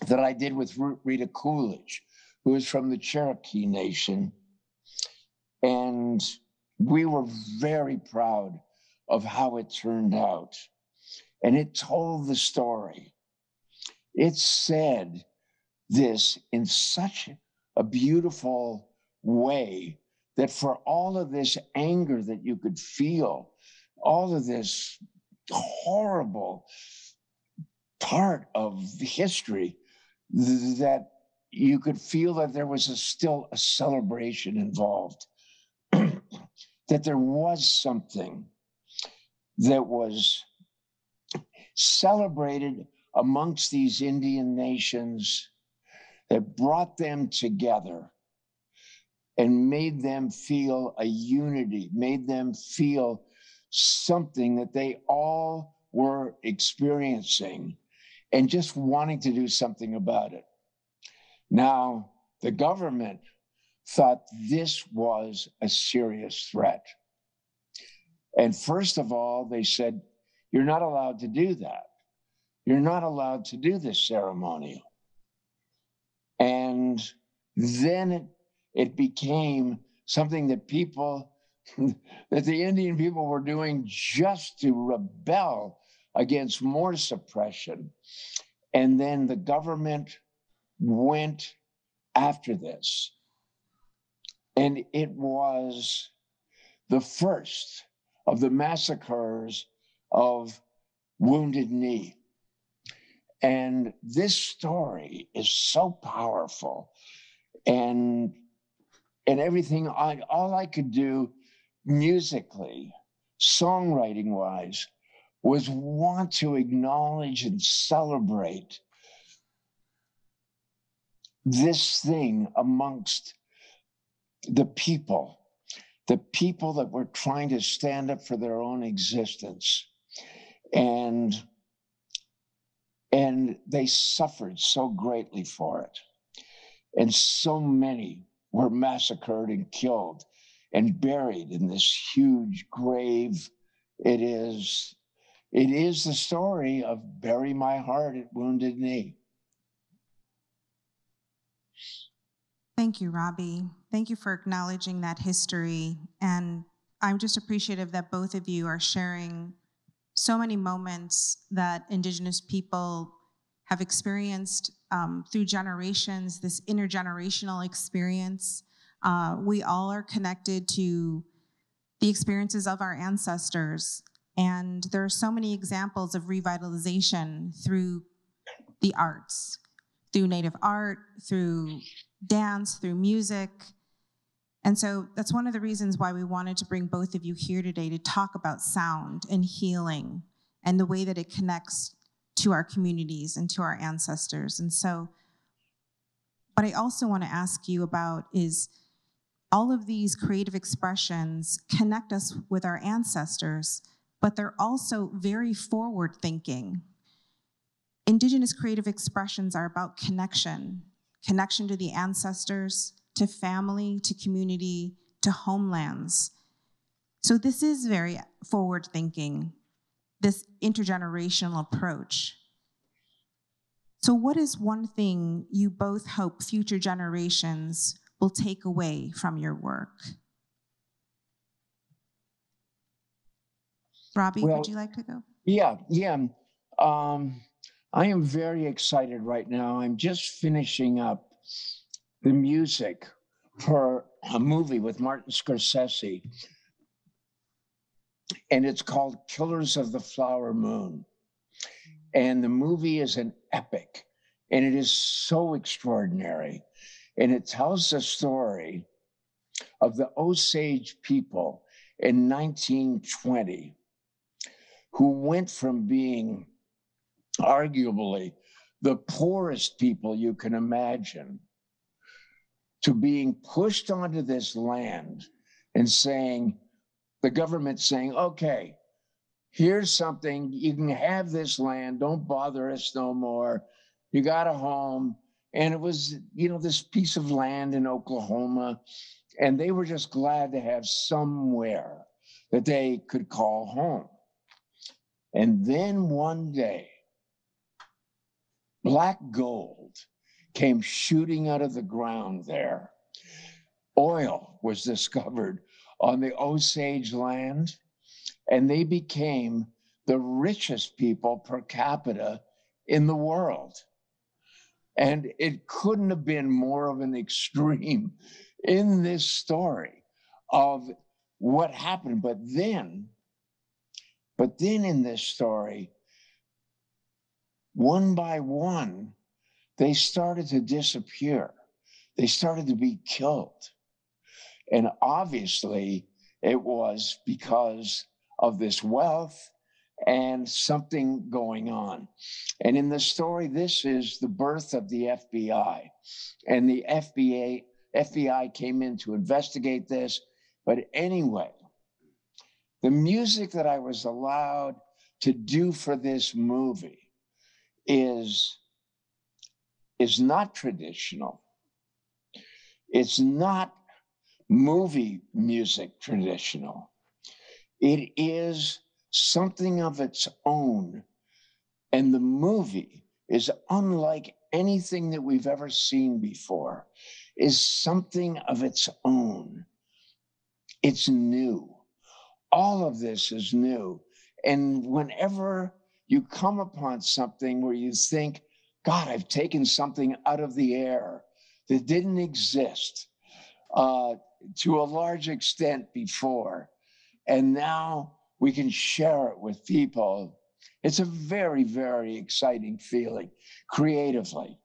that I did with Rita Coolidge, who is from the Cherokee Nation. And we were very proud of how it turned out. And it told the story. It said this in such a beautiful way that for all of this anger that you could feel, all of this horrible part of history, that you could feel that there was a, still a celebration involved, *clears throat* that there was something that was celebrated amongst these Indian nations that brought them together and made them feel a unity, made them feel something that they all were experiencing and just wanting to do something about it. Now, the government thought this was a serious threat. And first of all, they said, You're not allowed to do that. You're not allowed to do this ceremonial. And then it, it became something that people, *laughs* that the Indian people were doing just to rebel against more suppression. And then the government went after this. And it was the first of the massacres of Wounded Knee. And this story is so powerful. And and everything I all I could do musically, songwriting wise, was want to acknowledge and celebrate this thing amongst the people, the people that were trying to stand up for their own existence. And and they suffered so greatly for it. And so many were massacred and killed and buried in this huge grave. It is, it is the story of bury my heart at wounded knee.
Thank you, Robbie. Thank you for acknowledging that history. And I'm just appreciative that both of you are sharing so many moments that Indigenous people have experienced um, through generations, this intergenerational experience. Uh, we all are connected to the experiences of our ancestors. And there are so many examples of revitalization through the arts, through Native art, through dance, through music. And so that's one of the reasons why we wanted to bring both of you here today to talk about sound and healing and the way that it connects to our communities and to our ancestors. And so, what I also want to ask you about is all of these creative expressions connect us with our ancestors, but they're also very forward thinking. Indigenous creative expressions are about connection connection to the ancestors, to family, to community, to homelands. So, this is very forward thinking, this intergenerational approach. So, what is one thing you both hope future generations will take away from your work? Robbie,
Well-
would you like to go?
Yeah, yeah. Um, I am very excited right now. I'm just finishing up the music for a movie with Martin Scorsese and it's called Killers of the Flower Moon. And the movie is an epic, and it is so extraordinary. And it tells the story of the Osage people in 1920 who went from being arguably the poorest people you can imagine to being pushed onto this land and saying, the government saying, okay, here's something, you can have this land, don't bother us no more. You got a home. And it was, you know, this piece of land in Oklahoma. And they were just glad to have somewhere that they could call home. And then one day, black gold came shooting out of the ground there. Oil was *laughs* discovered on the Osage land, and they became the richest people per capita in the world. And it couldn't have been more of an extreme in this story of what happened. But then, but then in this story, one by one, they started to disappear. They started to be killed. And obviously, it was because of this wealth and something going on. And in the story, this is the birth of the FBI. And the FBI, FBI came in to investigate this. But anyway, the music that I was allowed to do for this movie is, is not traditional. It's not movie music traditional. It is something of its own. And the movie is unlike anything that we've ever seen before, is something of its own. It's new. All of this is new. And whenever you come upon something where you think, God, I've taken something out of the air that didn't exist uh, to a large extent before, and now we can share it with people. It's a very, very exciting feeling creatively.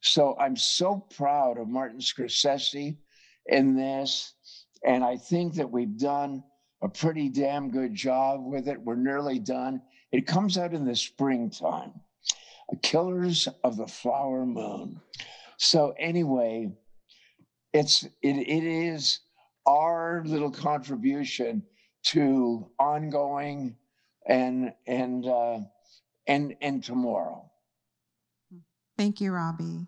So I'm so proud of Martin Scorsese in this. And I think that we've done a pretty damn good job with it. We're nearly done. It comes out in the springtime. Killers of the Flower Moon. So anyway, it's it, it is our little contribution to ongoing and and uh, and and tomorrow.
Thank you, Robbie.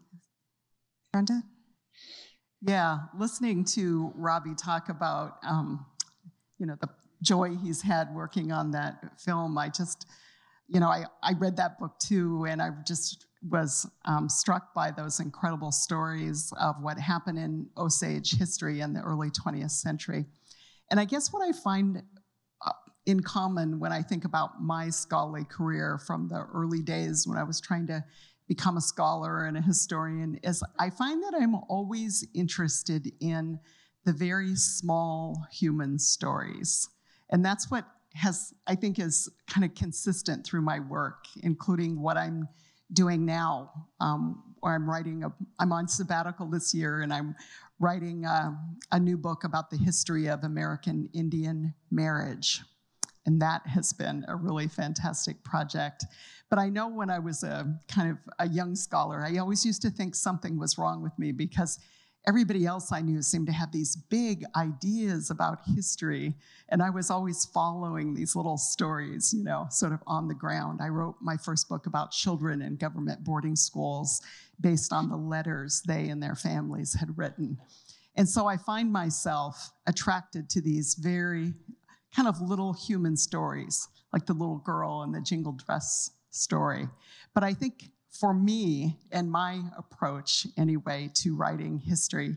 Brenda?
Yeah, listening to Robbie talk about, um, you know, the joy he's had working on that film, I just, you know, I, I read that book too, and I just was um, struck by those incredible stories of what happened in Osage history in the early 20th century. And I guess what I find uh, in common when I think about my scholarly career from the early days when I was trying to become a scholar and a historian is I find that I'm always interested in the very small human stories. And that's what has, I think, is kind of consistent through my work, including what I'm doing now, um, or I'm writing, a, I'm on sabbatical this year and I'm writing a, a new book about the history of American Indian marriage. And that has been a really fantastic project. But I know when I was a kind of a young scholar, I always used to think something was wrong with me because everybody else I knew seemed to have these big ideas about history. And I was always following these little stories, you know, sort of on the ground. I wrote my first book about children in government boarding schools based on the letters they and their families had written. And so I find myself attracted to these very kind of little human stories, like the little girl and the jingle dress story. But I think for me and my approach, anyway, to writing history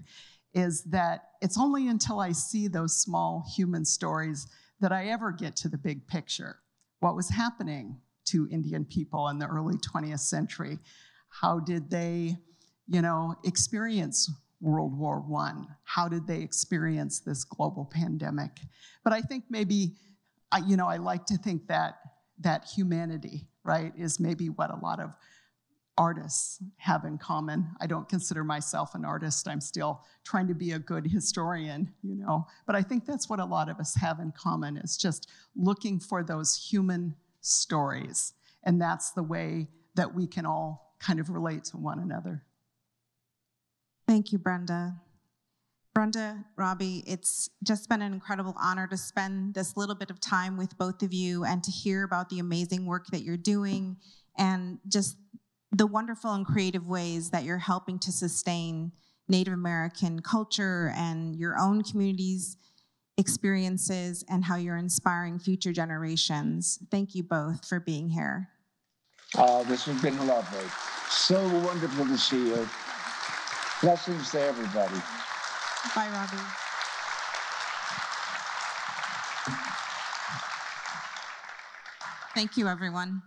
is that it's only until I see those small human stories that I ever get to the big picture. What was happening to Indian people in the early 20th century? How did they, you know, experience World War I? How did they experience this global pandemic? But I think maybe I, you know, I like to think that that humanity, right, is maybe what a lot of artists have in common. I don't consider myself an artist. I'm still trying to be a good historian, you know. But I think that's what a lot of us have in common is just looking for those human stories. And that's the way that we can all kind of relate to one another.
Thank you, Brenda. Brenda, Robbie, it's just been an incredible honor to spend this little bit of time with both of you and to hear about the amazing work that you're doing and just the wonderful and creative ways that you're helping to sustain Native American culture and your own communities' experiences and how you're inspiring future generations. Thank you both for being here.
Oh, this has been lovely. So wonderful to see you. Blessings to everybody.
Bye, Robbie. Thank you, everyone.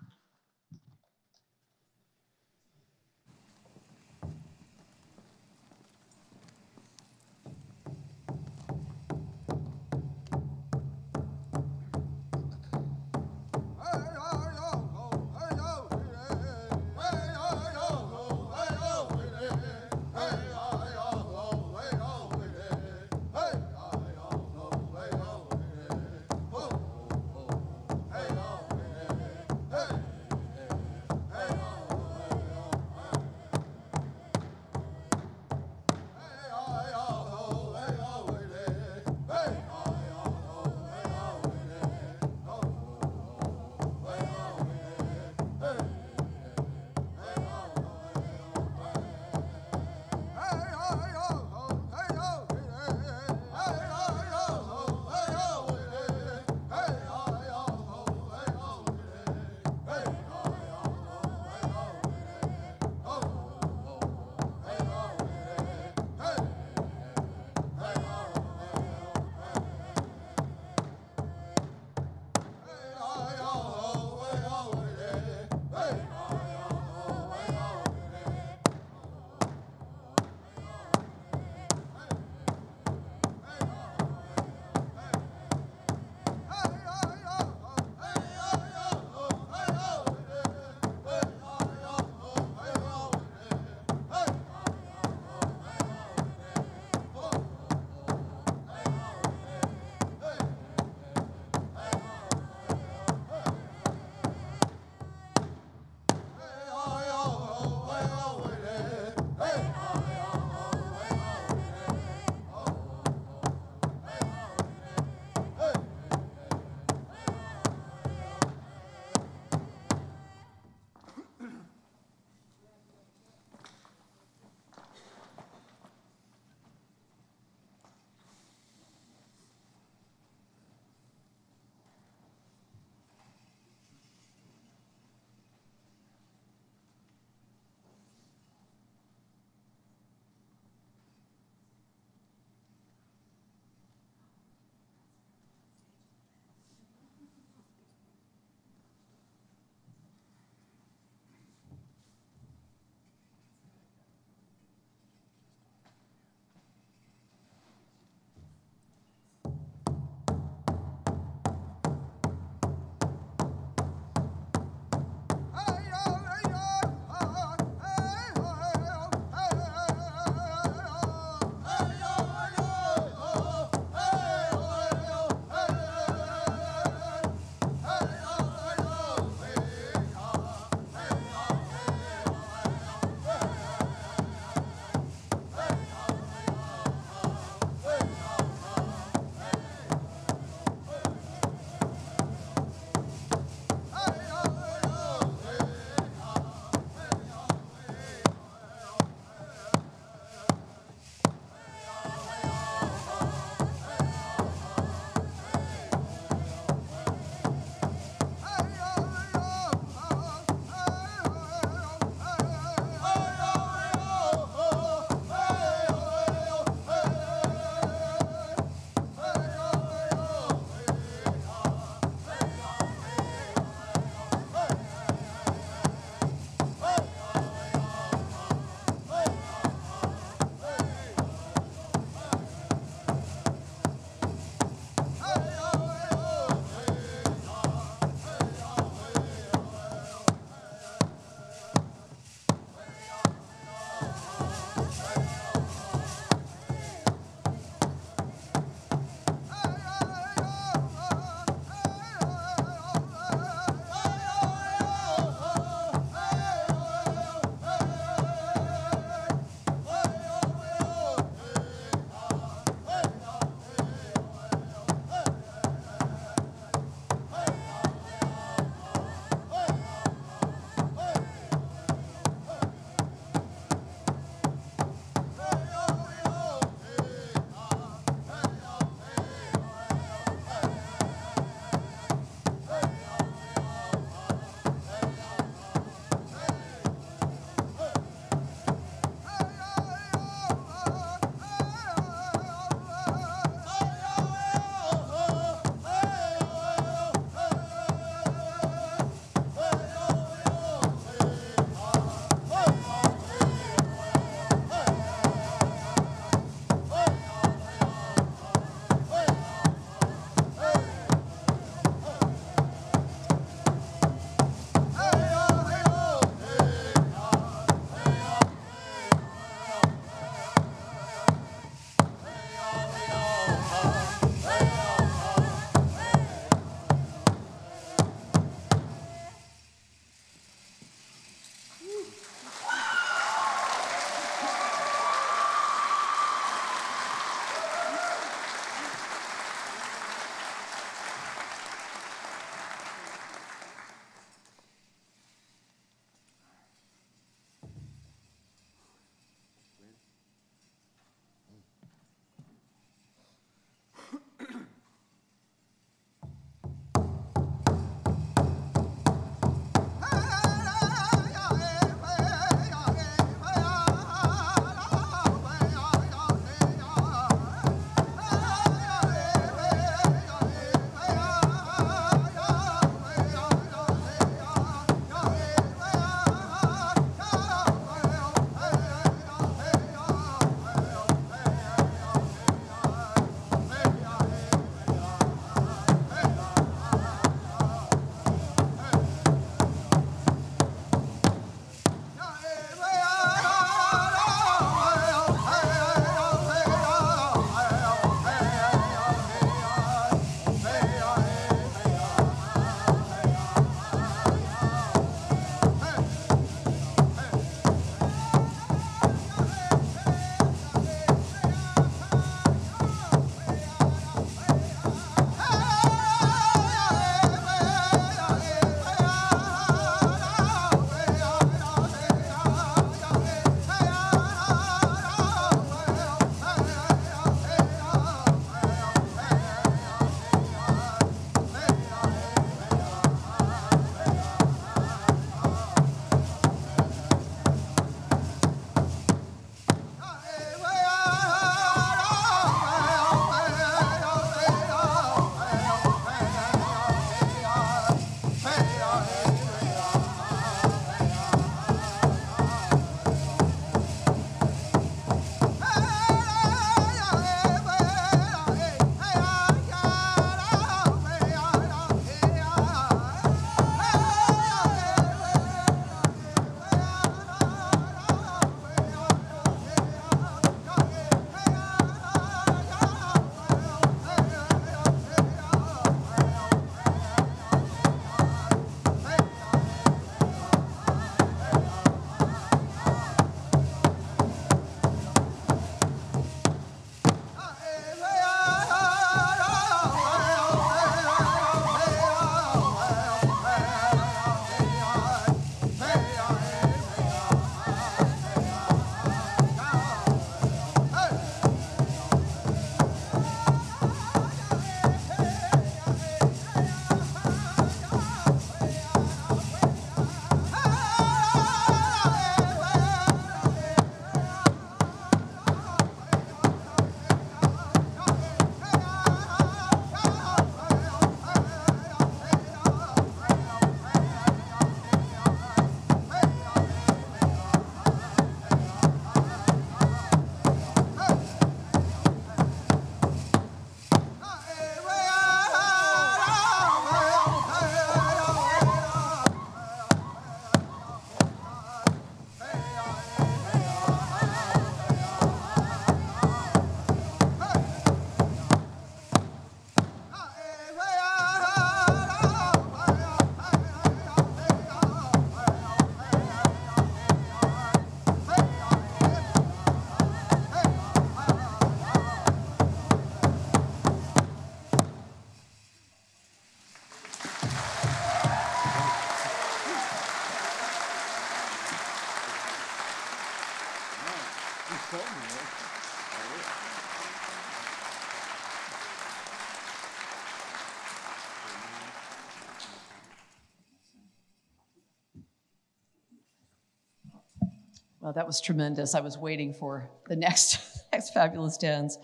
Well, that was tremendous. I was waiting for the next, *laughs* next fabulous dance.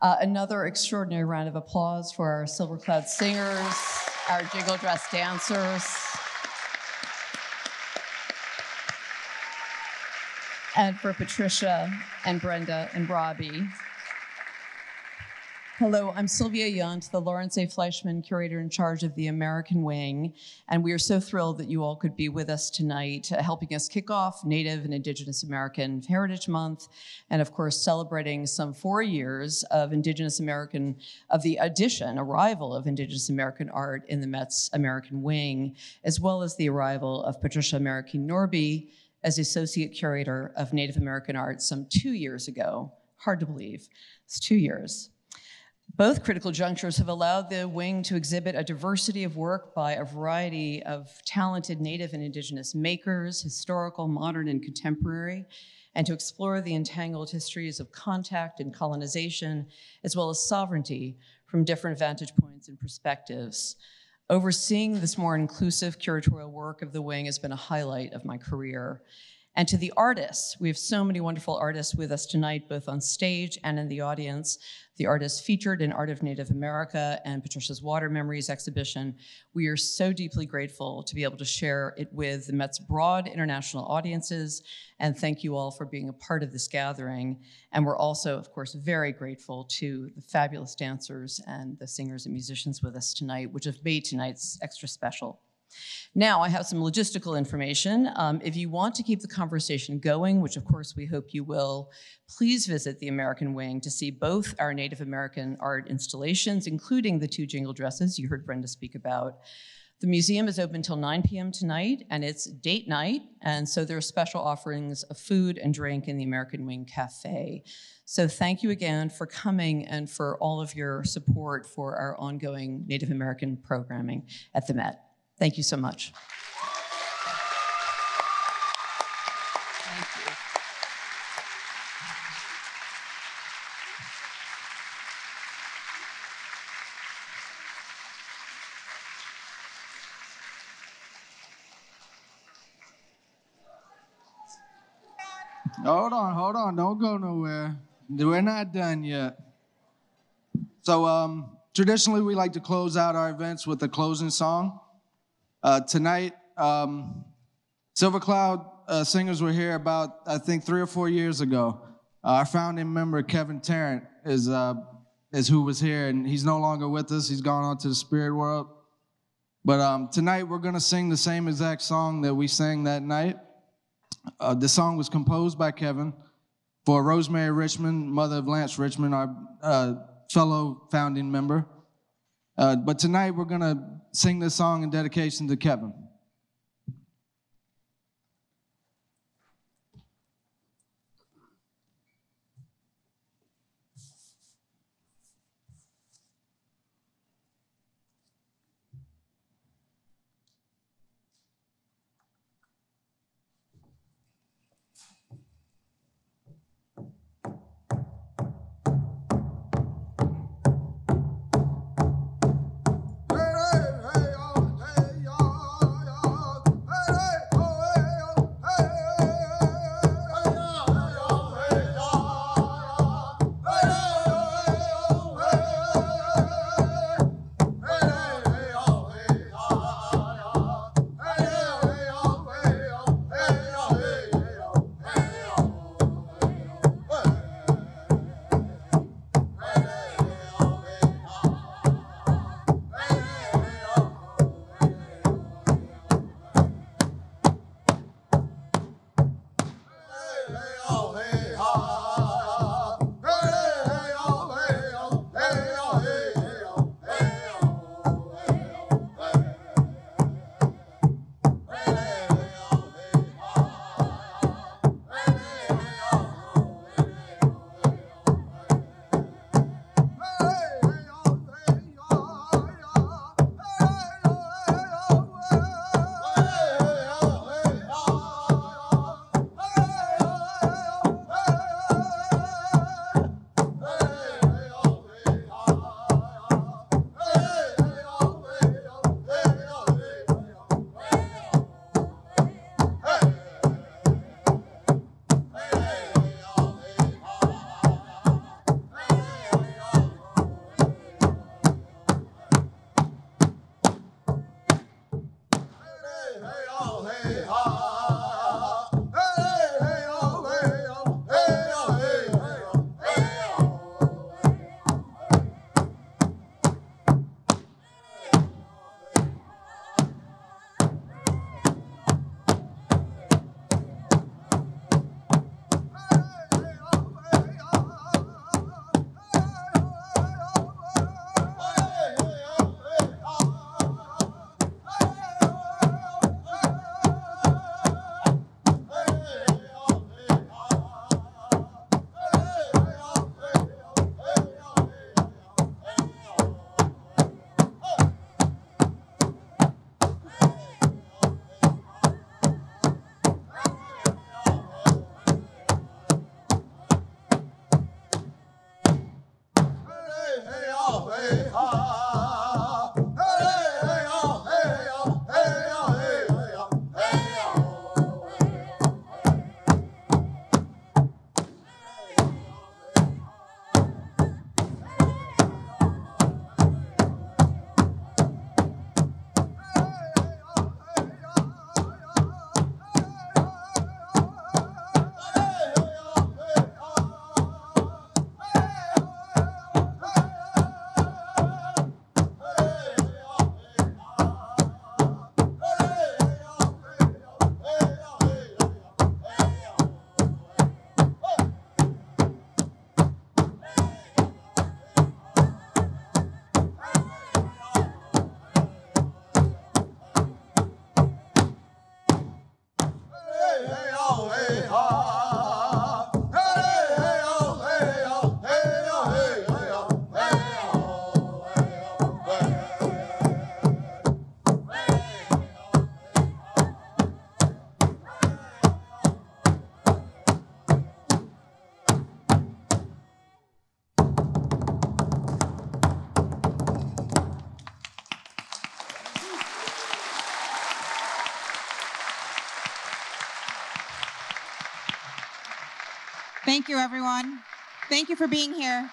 Uh, another extraordinary round of applause for our Silver Cloud singers, our jingle dress dancers. And for Patricia and Brenda and Robbie. Hello, I'm Sylvia Yount, the Lawrence A. Fleischman Curator in charge of the American Wing, and we are so thrilled that you all could be with us tonight, uh, helping us kick off Native and Indigenous American Heritage Month, and of course, celebrating some four years of Indigenous American, of the addition, arrival of Indigenous American art in the Met's American Wing, as well as the arrival of Patricia Marroquin Norby as Associate Curator of Native American Art some two years ago. Hard to believe, it's two years. Both critical junctures have allowed the wing to exhibit a diversity of work by a variety of talented Native and Indigenous makers, historical, modern, and contemporary, and to explore the entangled histories of contact and colonization, as well as sovereignty from different vantage points and perspectives. Overseeing this more inclusive curatorial work of the wing has been a highlight of my career. And to the artists, we have so many wonderful artists with us tonight, both on stage and in the audience. The artists featured in Art of Native America and Patricia's Water Memories exhibition. We are so deeply grateful to be able to share it with the Met's broad international audiences. And thank you all for being a part of this gathering. And we're also, of course, very grateful to the fabulous dancers and the singers and musicians with us tonight, which have made tonight's extra special. Now, I have some logistical information. Um, if you want to keep the conversation going, which of course we hope you will, please visit the American Wing to see both our Native American art installations, including the two jingle dresses you heard Brenda speak about. The museum is open until 9 p.m. tonight, and it's date night, and so there are special offerings of food and drink in the American Wing Cafe. So thank you again for coming and for all of your support for our ongoing Native American programming at the Met. Thank you so much.
Hold on, hold on. Don't go nowhere. We're not done yet. So, um, traditionally, we like to close out our events with a closing song. Uh, tonight, um, Silver Cloud uh, singers were here about, I think, three or four years ago. Uh, our founding member, Kevin Tarrant, is, uh, is who was here, and he's no longer with us. He's gone on to the spirit world. But um, tonight, we're going to sing the same exact song that we sang that night. Uh, the song was composed by Kevin for Rosemary Richmond, mother of Lance Richmond, our uh, fellow founding member. But tonight we're going to sing this song in dedication to Kevin.
Thank you, everyone. Thank you for being here.